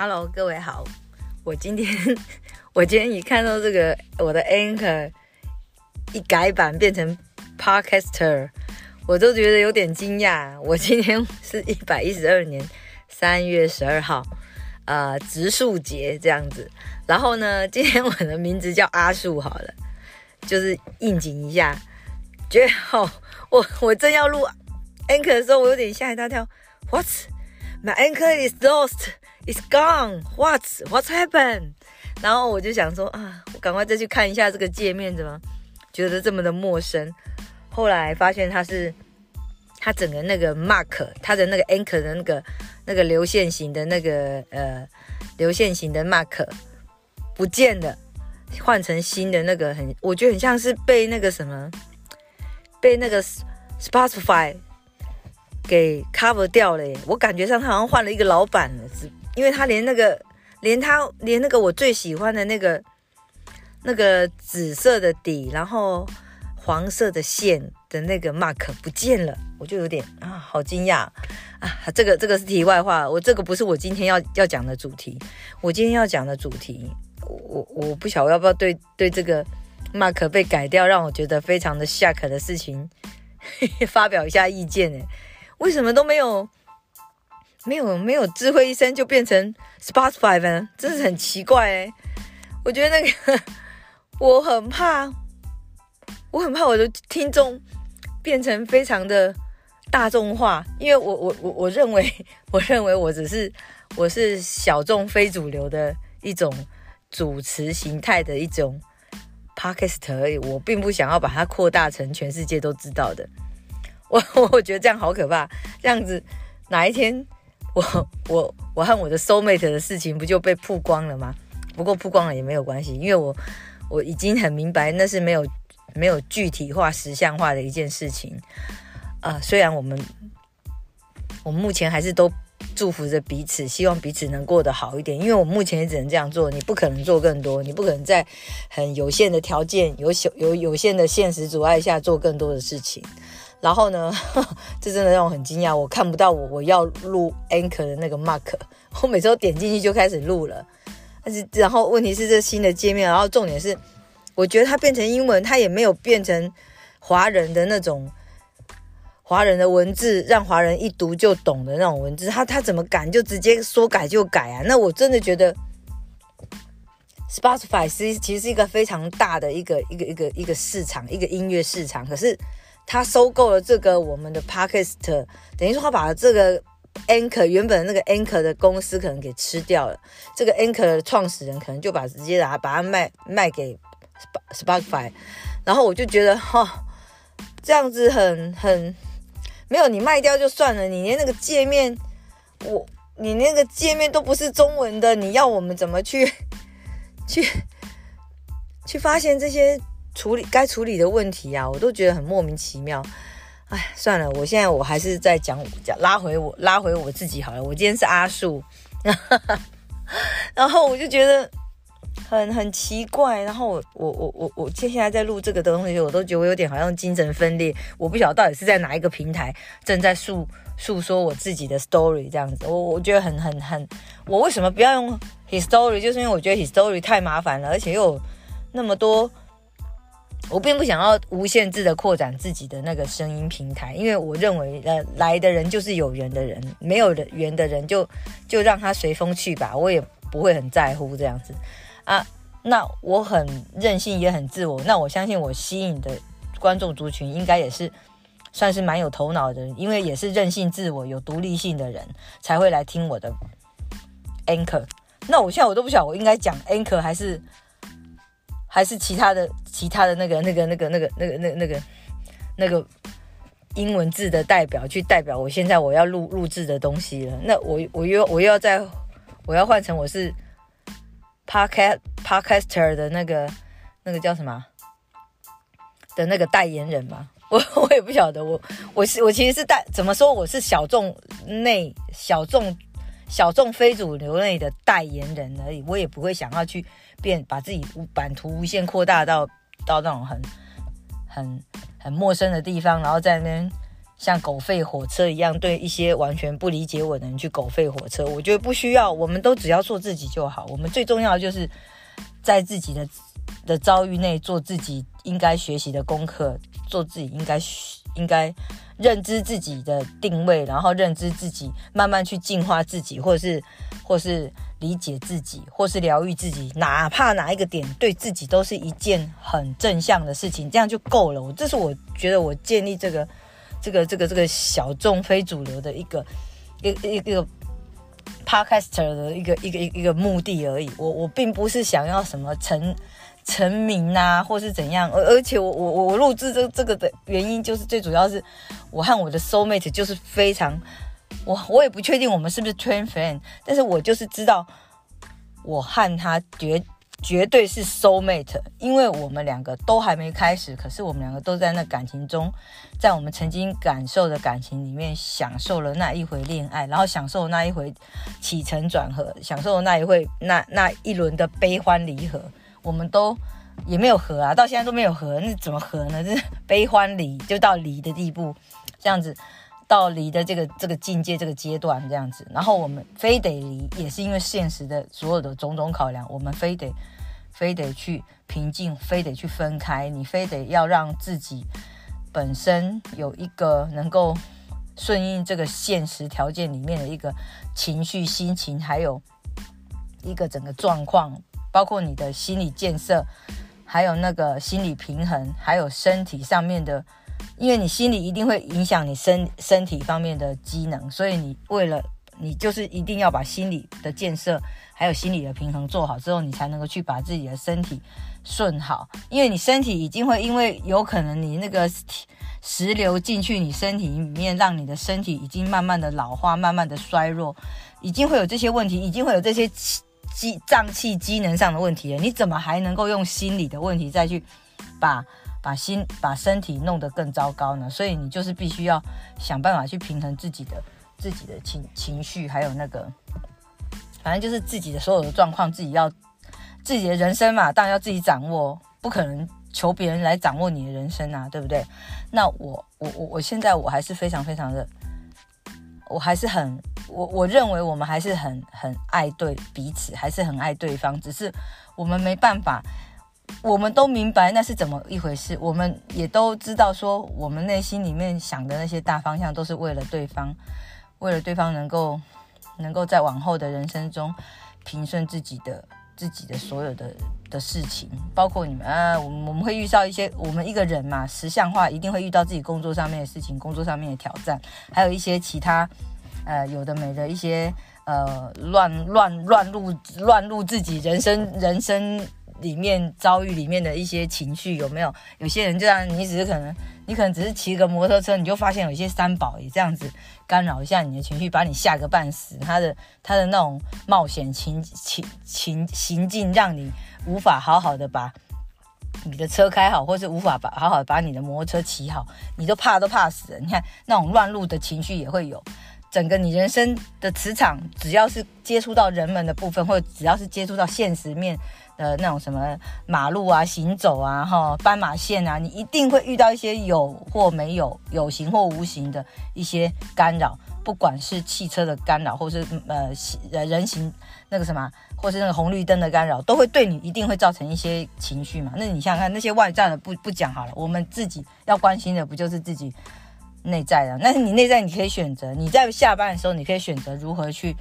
Hello，各位好。我今天 我今天一看到这个我的 Anchor 一改版变成 Podcaster，我都觉得有点惊讶。我今天是一百一十二年三月十二号，呃，植树节这样子。然后呢，今天我的名字叫阿树好了，就是应景一下。觉得好，我我正要录 Anchor 的时候，我有点吓一大跳。What? My anchor is lost. It's gone. What? What's happened? 然后我就想说啊，我赶快再去看一下这个界面，怎么觉得这么的陌生？后来发现它是它整个那个 mark，它的那个 anchor 的那个那个流线型的那个呃流线型的 mark 不见了，换成新的那个很，我觉得很像是被那个什么被那个 Spotify 给 cover 掉了耶。我感觉上他好像换了一个老板了，是。因为他连那个，连他连那个我最喜欢的那个，那个紫色的底，然后黄色的线的那个 mark 不见了，我就有点啊，好惊讶啊！这个这个是题外话，我这个不是我今天要要讲的主题。我今天要讲的主题，我我不晓得要不要对对这个 mark 被改掉，让我觉得非常的 shock 的事情 发表一下意见呢？为什么都没有？没有没有智慧一生就变成 Spotify 呢？真是很奇怪哎！我觉得那个 我很怕，我很怕我的听众变成非常的大众化，因为我我我我认为 我认为我只是我是小众非主流的一种主持形态的一种 podcast 而已，我并不想要把它扩大成全世界都知道的。我 我觉得这样好可怕，这样子哪一天？我我我和我的 soul mate 的事情不就被曝光了吗？不过曝光了也没有关系，因为我我已经很明白那是没有没有具体化、实像化的一件事情啊。虽然我们我们目前还是都祝福着彼此，希望彼此能过得好一点。因为我目前也只能这样做，你不可能做更多，你不可能在很有限的条件、有有有有限的现实阻碍下做更多的事情。然后呢，这真的让我很惊讶，我看不到我我要录 anchor 的那个 mark，我每次都点进去就开始录了，但是然后问题是这新的界面，然后重点是，我觉得它变成英文，它也没有变成华人的那种华人的文字，让华人一读就懂的那种文字，他他怎么敢就直接说改就改啊？那我真的觉得 Spotify 是其实是一个非常大的一个一个一个一个市场，一个音乐市场，可是。他收购了这个我们的 Podcast，等于说他把这个 Anchor 原本那个 Anchor 的公司可能给吃掉了。这个 Anchor 的创始人可能就把直接把它把它卖卖给 Spotify，然后我就觉得哈，这样子很很没有你卖掉就算了，你连那个界面我你那个界面都不是中文的，你要我们怎么去去去发现这些？处理该处理的问题啊，我都觉得很莫名其妙。哎，算了，我现在我还是在讲讲拉回我拉回我自己好了。我今天是阿树，然后我就觉得很很奇怪。然后我我我我我接下来在录这个东西，我都觉得我有点好像精神分裂。我不晓得到底是在哪一个平台正在诉诉说我自己的 story 这样子。我我觉得很很很，我为什么不要用 his story？就是因为我觉得 his story 太麻烦了，而且又那么多。我并不想要无限制的扩展自己的那个声音平台，因为我认为，呃，来的人就是有缘的人，没有缘的人就就让他随风去吧，我也不会很在乎这样子啊。那我很任性，也很自我，那我相信我吸引的观众族群应该也是算是蛮有头脑的，因为也是任性、自我、有独立性的人才会来听我的 anchor。那我现在我都不晓得我应该讲 anchor 还是。还是其他的其他的那个那个那个那个那个那那个那个英文字的代表去代表我现在我要录录制的东西了。那我我又我又要再我要换成我是 podcast podcaster 的那个那个叫什么的那个代言人嘛？我我也不晓得。我我是我其实是代怎么说？我是小众内小众。小众非主流类的代言人而已，我也不会想要去变，把自己版图无限扩大到到那种很很很陌生的地方，然后在那边像狗吠火车一样，对一些完全不理解我的人去狗吠火车。我觉得不需要，我们都只要做自己就好。我们最重要的就是在自己的的遭遇内做自己应该学习的功课，做自己应该应该认知自己的定位，然后认知自己，慢慢去进化自己，或是或是理解自己，或是疗愈自己。哪怕哪一个点对自己都是一件很正向的事情，这样就够了。我这是我觉得我建立这个。这个这个这个小众非主流的一个一个一个 podcaster 的一个一个一个目的而已。我我并不是想要什么成成名啊，或是怎样。而而且我我我录制这这个的原因，就是最主要是我和我的 soul mate 就是非常我我也不确定我们是不是 twin friend，但是我就是知道我和他绝。绝对是 soul mate，因为我们两个都还没开始，可是我们两个都在那感情中，在我们曾经感受的感情里面，享受了那一回恋爱，然后享受那一回起承转合，享受那一回那那一轮的悲欢离合，我们都也没有和啊，到现在都没有和，那怎么和呢？就是悲欢离就到离的地步，这样子。到离的这个这个境界这个阶段这样子，然后我们非得离，也是因为现实的所有的种种考量，我们非得非得去平静，非得去分开，你非得要让自己本身有一个能够顺应这个现实条件里面的一个情绪、心情，还有一个整个状况，包括你的心理建设，还有那个心理平衡，还有身体上面的。因为你心理一定会影响你身身体方面的机能，所以你为了你就是一定要把心理的建设还有心理的平衡做好之后，你才能够去把自己的身体顺好。因为你身体已经会因为有可能你那个石流进去你身体里面，让你的身体已经慢慢的老化、慢慢的衰弱，已经会有这些问题，已经会有这些机脏器机能上的问题了。你怎么还能够用心理的问题再去把？把心把身体弄得更糟糕呢，所以你就是必须要想办法去平衡自己的自己的情情绪，还有那个，反正就是自己的所有的状况，自己要自己的人生嘛，当然要自己掌握，不可能求别人来掌握你的人生啊，对不对？那我我我我现在我还是非常非常的，我还是很我我认为我们还是很很爱对彼此，还是很爱对方，只是我们没办法。我们都明白那是怎么一回事，我们也都知道说，我们内心里面想的那些大方向都是为了对方，为了对方能够能够在往后的人生中平顺自己的自己的所有的的事情，包括你们啊，我们我们会遇到一些我们一个人嘛，实相化一定会遇到自己工作上面的事情，工作上面的挑战，还有一些其他呃有的没的一些呃乱乱乱入乱入自己人生人生。里面遭遇里面的一些情绪有没有？有些人这样，你只是可能，你可能只是骑个摩托车，你就发现有一些三宝也这样子干扰一下你的情绪，把你吓个半死。他的他的那种冒险情情情行径，让你无法好好的把你的车开好，或是无法把好好把你的摩托车骑好，你都怕都怕死了。你看那种乱入的情绪也会有。整个你人生的磁场，只要是接触到人们的部分，或者只要是接触到现实面。的那种什么马路啊、行走啊、哈斑马线啊，你一定会遇到一些有或没有、有形或无形的一些干扰，不管是汽车的干扰，或是呃呃人行那个什么，或是那个红绿灯的干扰，都会对你一定会造成一些情绪嘛。那你想想看，那些外在的不不讲好了，我们自己要关心的不就是自己内在的？那你内在，你可以选择，你在下班的时候，你可以选择如何去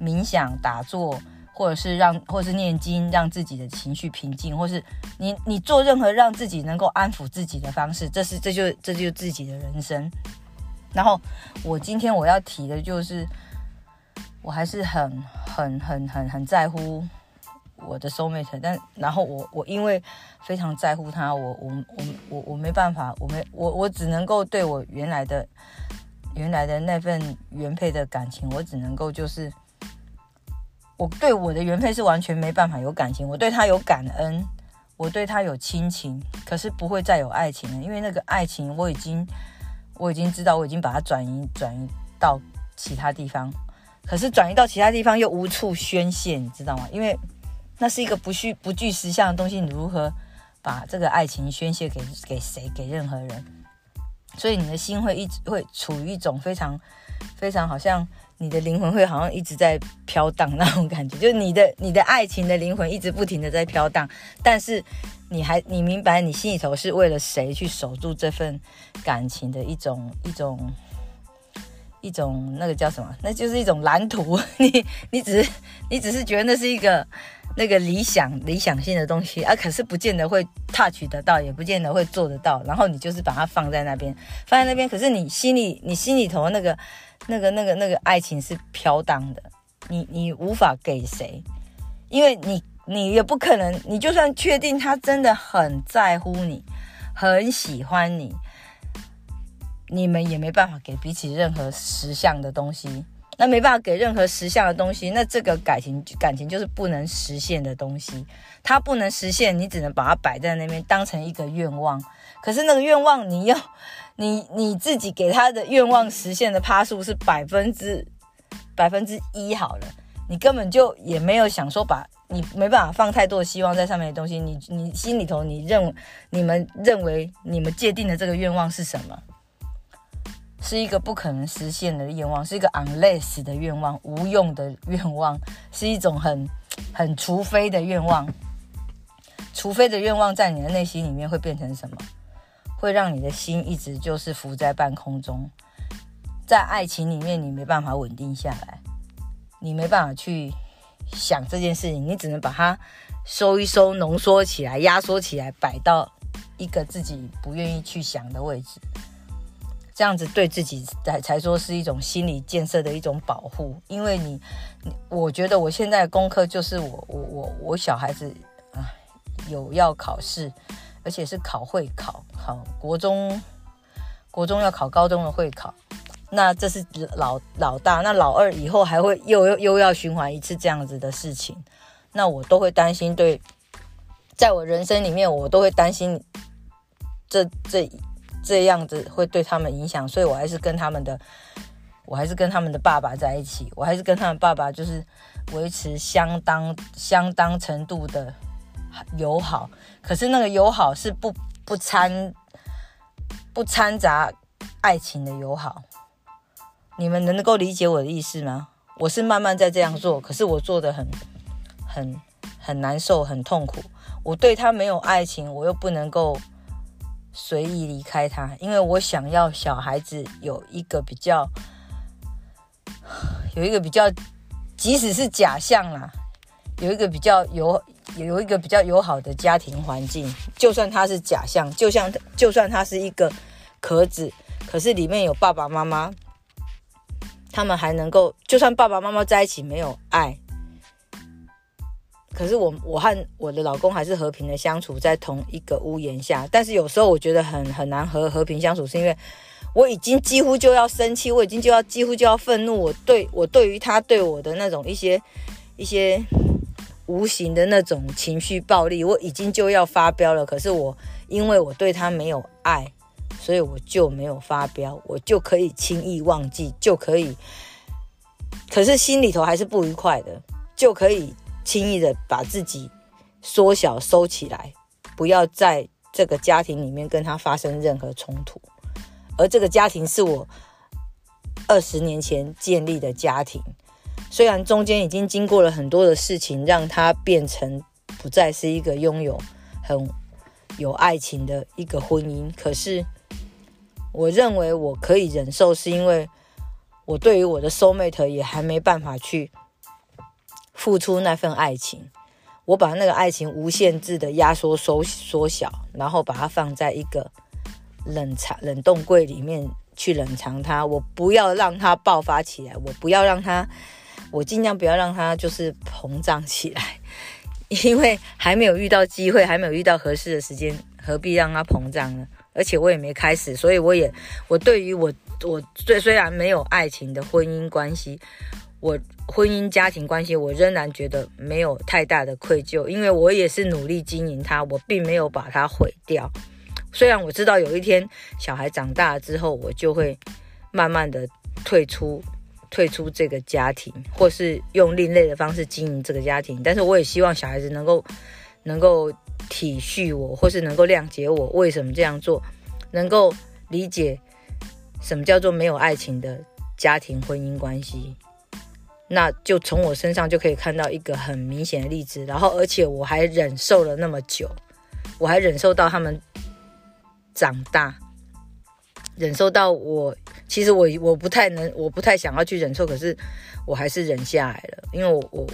冥想、打坐。或者是让，或是念经，让自己的情绪平静，或是你你做任何让自己能够安抚自己的方式，这是这就这就自己的人生。然后我今天我要提的就是，我还是很很很很很在乎我的 soul mate，但然后我我因为非常在乎他，我我我我我没办法，我没我我只能够对我原来的原来的那份原配的感情，我只能够就是。我对我的原配是完全没办法有感情，我对他有感恩，我对他有亲情，可是不会再有爱情了，因为那个爱情我已经我已经知道，我已经把它转移转移到其他地方，可是转移到其他地方又无处宣泄，你知道吗？因为那是一个不具不具实相的东西，你如何把这个爱情宣泄给给谁给任何人？所以你的心会一直会处于一种非常非常好像你的灵魂会好像一直在飘荡那种感觉，就是你的你的爱情的灵魂一直不停的在飘荡，但是你还你明白你心里头是为了谁去守住这份感情的一种一种一种那个叫什么？那就是一种蓝图。你你只是你只是觉得那是一个。那个理想理想性的东西啊，可是不见得会 touch 得到，也不见得会做得到。然后你就是把它放在那边，放在那边。可是你心里，你心里头那个、那个、那个、那个爱情是飘荡的，你你无法给谁，因为你你也不可能，你就算确定他真的很在乎你，很喜欢你，你们也没办法给彼此任何实相的东西。那没办法给任何实相的东西，那这个感情感情就是不能实现的东西，它不能实现，你只能把它摆在那边当成一个愿望。可是那个愿望，你要你你自己给他的愿望实现的趴数是百分之百分之一好了，你根本就也没有想说把你没办法放太多的希望在上面的东西，你你心里头你认你们认为你们界定的这个愿望是什么？是一个不可能实现的愿望，是一个 unless 的愿望，无用的愿望，是一种很很除非的愿望。除非的愿望在你的内心里面会变成什么？会让你的心一直就是浮在半空中，在爱情里面你没办法稳定下来，你没办法去想这件事情，你只能把它收一收、浓缩起来、压缩起来，摆到一个自己不愿意去想的位置。这样子对自己才才说是一种心理建设的一种保护，因为你，我觉得我现在的功课就是我我我我小孩子啊有要考试，而且是考会考，考国中国中要考高中的会考，那这是老老大，那老二以后还会又又又要循环一次这样子的事情，那我都会担心，对，在我人生里面我都会担心这这。这样子会对他们影响，所以我还是跟他们的，我还是跟他们的爸爸在一起，我还是跟他们爸爸就是维持相当相当程度的友好。可是那个友好是不不掺不掺杂爱情的友好。你们能够理解我的意思吗？我是慢慢在这样做，可是我做的很很很难受，很痛苦。我对他没有爱情，我又不能够。随意离开他，因为我想要小孩子有一个比较，有一个比较，即使是假象啦，有一个比较友，有一个比较友好的家庭环境。就算他是假象，就像就算他是一个壳子，可是里面有爸爸妈妈，他们还能够，就算爸爸妈妈在一起没有爱。可是我我和我的老公还是和平的相处在同一个屋檐下，但是有时候我觉得很很难和和平相处，是因为我已经几乎就要生气，我已经就要几乎就要愤怒，我对我对于他对我的那种一些一些无形的那种情绪暴力，我已经就要发飙了。可是我因为我对他没有爱，所以我就没有发飙，我就可以轻易忘记，就可以，可是心里头还是不愉快的，就可以。轻易的把自己缩小收起来，不要在这个家庭里面跟他发生任何冲突。而这个家庭是我二十年前建立的家庭，虽然中间已经经过了很多的事情，让它变成不再是一个拥有很有爱情的一个婚姻，可是我认为我可以忍受，是因为我对于我的 soul mate 也还没办法去。付出那份爱情，我把那个爱情无限制的压缩、缩缩小，然后把它放在一个冷藏冷冻柜里面去冷藏它。我不要让它爆发起来，我不要让它，我尽量不要让它就是膨胀起来，因为还没有遇到机会，还没有遇到合适的时间，何必让它膨胀呢？而且我也没开始，所以我也我对于我我虽虽然没有爱情的婚姻关系。我婚姻家庭关系，我仍然觉得没有太大的愧疚，因为我也是努力经营它，我并没有把它毁掉。虽然我知道有一天小孩长大之后，我就会慢慢的退出，退出这个家庭，或是用另类的方式经营这个家庭，但是我也希望小孩子能够能够体恤我，或是能够谅解我为什么这样做，能够理解什么叫做没有爱情的家庭婚姻关系？那就从我身上就可以看到一个很明显的例子。然后，而且我还忍受了那么久，我还忍受到他们长大，忍受到我其实我我不太能，我不太想要去忍受，可是我还是忍下来了，因为我我。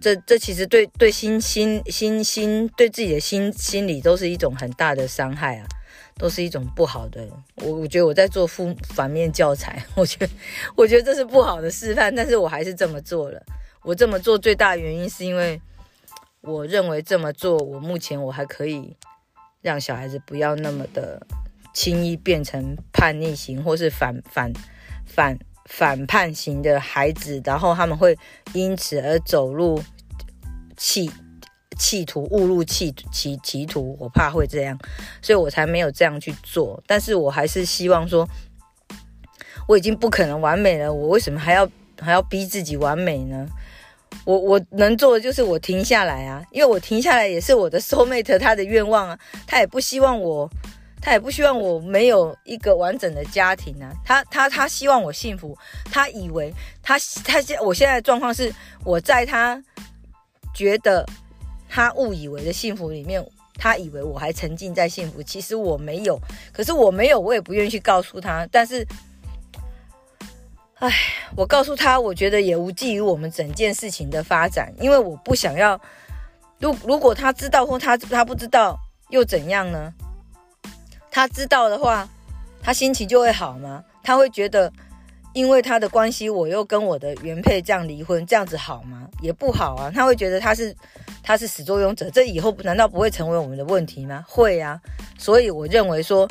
这这其实对对心心心心对自己的心心理都是一种很大的伤害啊，都是一种不好的。我我觉得我在做负反面教材，我觉得我觉得这是不好的示范，但是我还是这么做了。我这么做最大原因是因为我认为这么做，我目前我还可以让小孩子不要那么的轻易变成叛逆型或是反反反。反叛型的孩子，然后他们会因此而走入企企图误入歧歧歧途，我怕会这样，所以我才没有这样去做。但是我还是希望说，我已经不可能完美了，我为什么还要还要逼自己完美呢？我我能做的就是我停下来啊，因为我停下来也是我的 soul mate 他的愿望啊，他也不希望我。他也不希望我没有一个完整的家庭啊，他他他希望我幸福，他以为他他现我现在的状况是我在他觉得他误以为的幸福里面，他以为我还沉浸在幸福，其实我没有，可是我没有，我也不愿意去告诉他，但是，唉，我告诉他，我觉得也无济于我们整件事情的发展，因为我不想要，如如果他知道或他他不知道又怎样呢？他知道的话，他心情就会好吗？他会觉得，因为他的关系，我又跟我的原配这样离婚，这样子好吗？也不好啊。他会觉得他是他是始作俑者，这以后难道不会成为我们的问题吗？会啊。所以我认为说，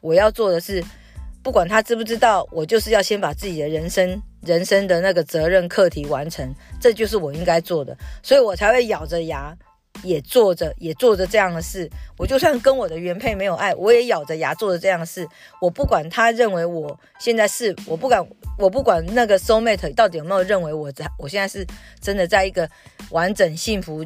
我要做的是，不管他知不知道，我就是要先把自己的人生人生的那个责任课题完成，这就是我应该做的，所以我才会咬着牙。也做着，也做着这样的事。我就算跟我的原配没有爱，我也咬着牙做着这样的事。我不管他认为我现在是，我不管，我不管那个 soul mate 到底有没有认为我在，我现在是真的在一个完整幸福，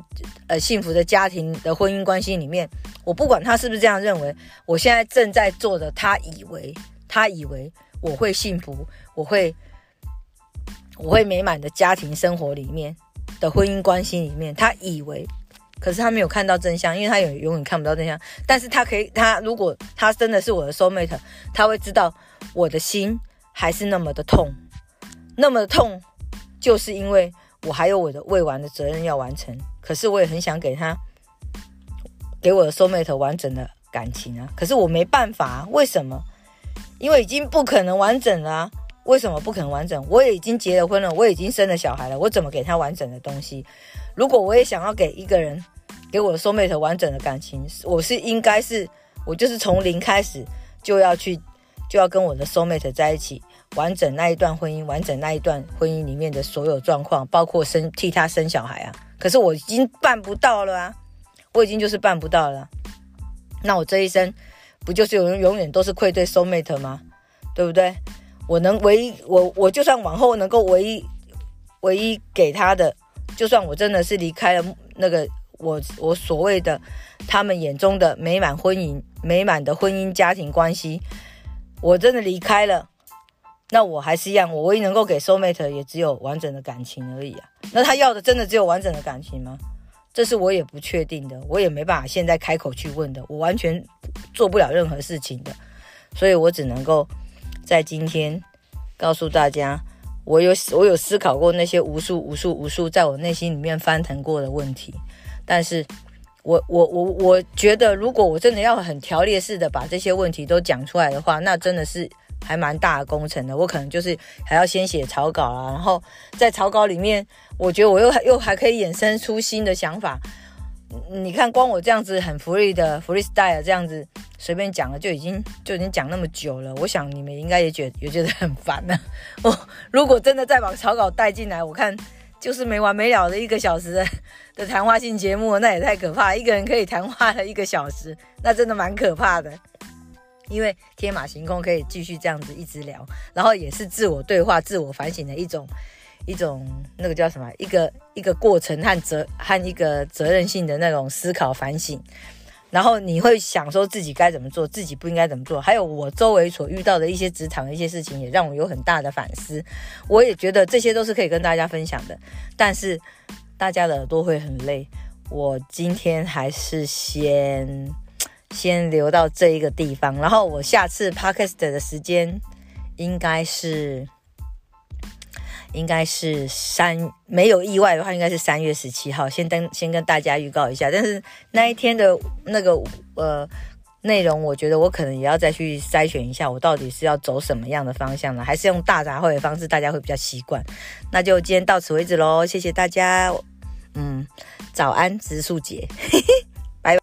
呃，幸福的家庭的婚姻关系里面。我不管他是不是这样认为，我现在正在做的，他以为，他以为我会幸福，我会，我会美满的家庭生活里面的婚姻关系里面，他以为。可是他没有看到真相，因为他有永远看不到真相。但是他可以，他如果他真的是我的 soul mate，他会知道我的心还是那么的痛，那么的痛，就是因为我还有我的未完的责任要完成。可是我也很想给他，给我的 soul mate 完整的感情啊。可是我没办法，为什么？因为已经不可能完整了。为什么不可能完整？我也已经结了婚了，我已经生了小孩了，我怎么给他完整的东西？如果我也想要给一个人，给我的 soul mate 完整的感情，我是应该是，我就是从零开始就要去，就要跟我的 soul mate 在一起，完整那一段婚姻，完整那一段婚姻里面的所有状况，包括生替他生小孩啊。可是我已经办不到了啊，我已经就是办不到了。那我这一生不就是永永远都是愧对 soul mate 吗？对不对？我能唯一，我我就算往后能够唯一唯一给他的，就算我真的是离开了那个我我所谓的他们眼中的美满婚姻美满的婚姻家庭关系，我真的离开了，那我还是一样，我唯一能够给 soul mate 也只有完整的感情而已啊。那他要的真的只有完整的感情吗？这是我也不确定的，我也没办法现在开口去问的，我完全做不了任何事情的，所以我只能够。在今天告诉大家，我有我有思考过那些无数无数无数在我内心里面翻腾过的问题，但是我我我我觉得，如果我真的要很条列式的把这些问题都讲出来的话，那真的是还蛮大的工程的。我可能就是还要先写草稿啊，然后在草稿里面，我觉得我又 又还可以衍生出新的想法。你看，光我这样子很 free 的 freestyle 这样子随便讲了，就已经就已经讲那么久了。我想你们应该也觉也觉得很烦了。我 如果真的再把草稿带进来，我看就是没完没了的一个小时的的谈话性节目，那也太可怕。一个人可以谈话了一个小时，那真的蛮可怕的。因为天马行空可以继续这样子一直聊，然后也是自我对话、自我反省的一种。一种那个叫什么？一个一个过程和责和一个责任性的那种思考反省。然后你会想说自己该怎么做，自己不应该怎么做。还有我周围所遇到的一些职场的一些事情，也让我有很大的反思。我也觉得这些都是可以跟大家分享的，但是大家的耳朵会很累。我今天还是先 先留到这一个地方，然后我下次 podcast 的时间应该是。应该是三没有意外的话，应该是三月十七号。先跟先跟大家预告一下，但是那一天的那个呃内容，我觉得我可能也要再去筛选一下，我到底是要走什么样的方向呢？还是用大杂烩的方式，大家会比较习惯？那就今天到此为止喽，谢谢大家。嗯，早安植树节。嘿嘿，拜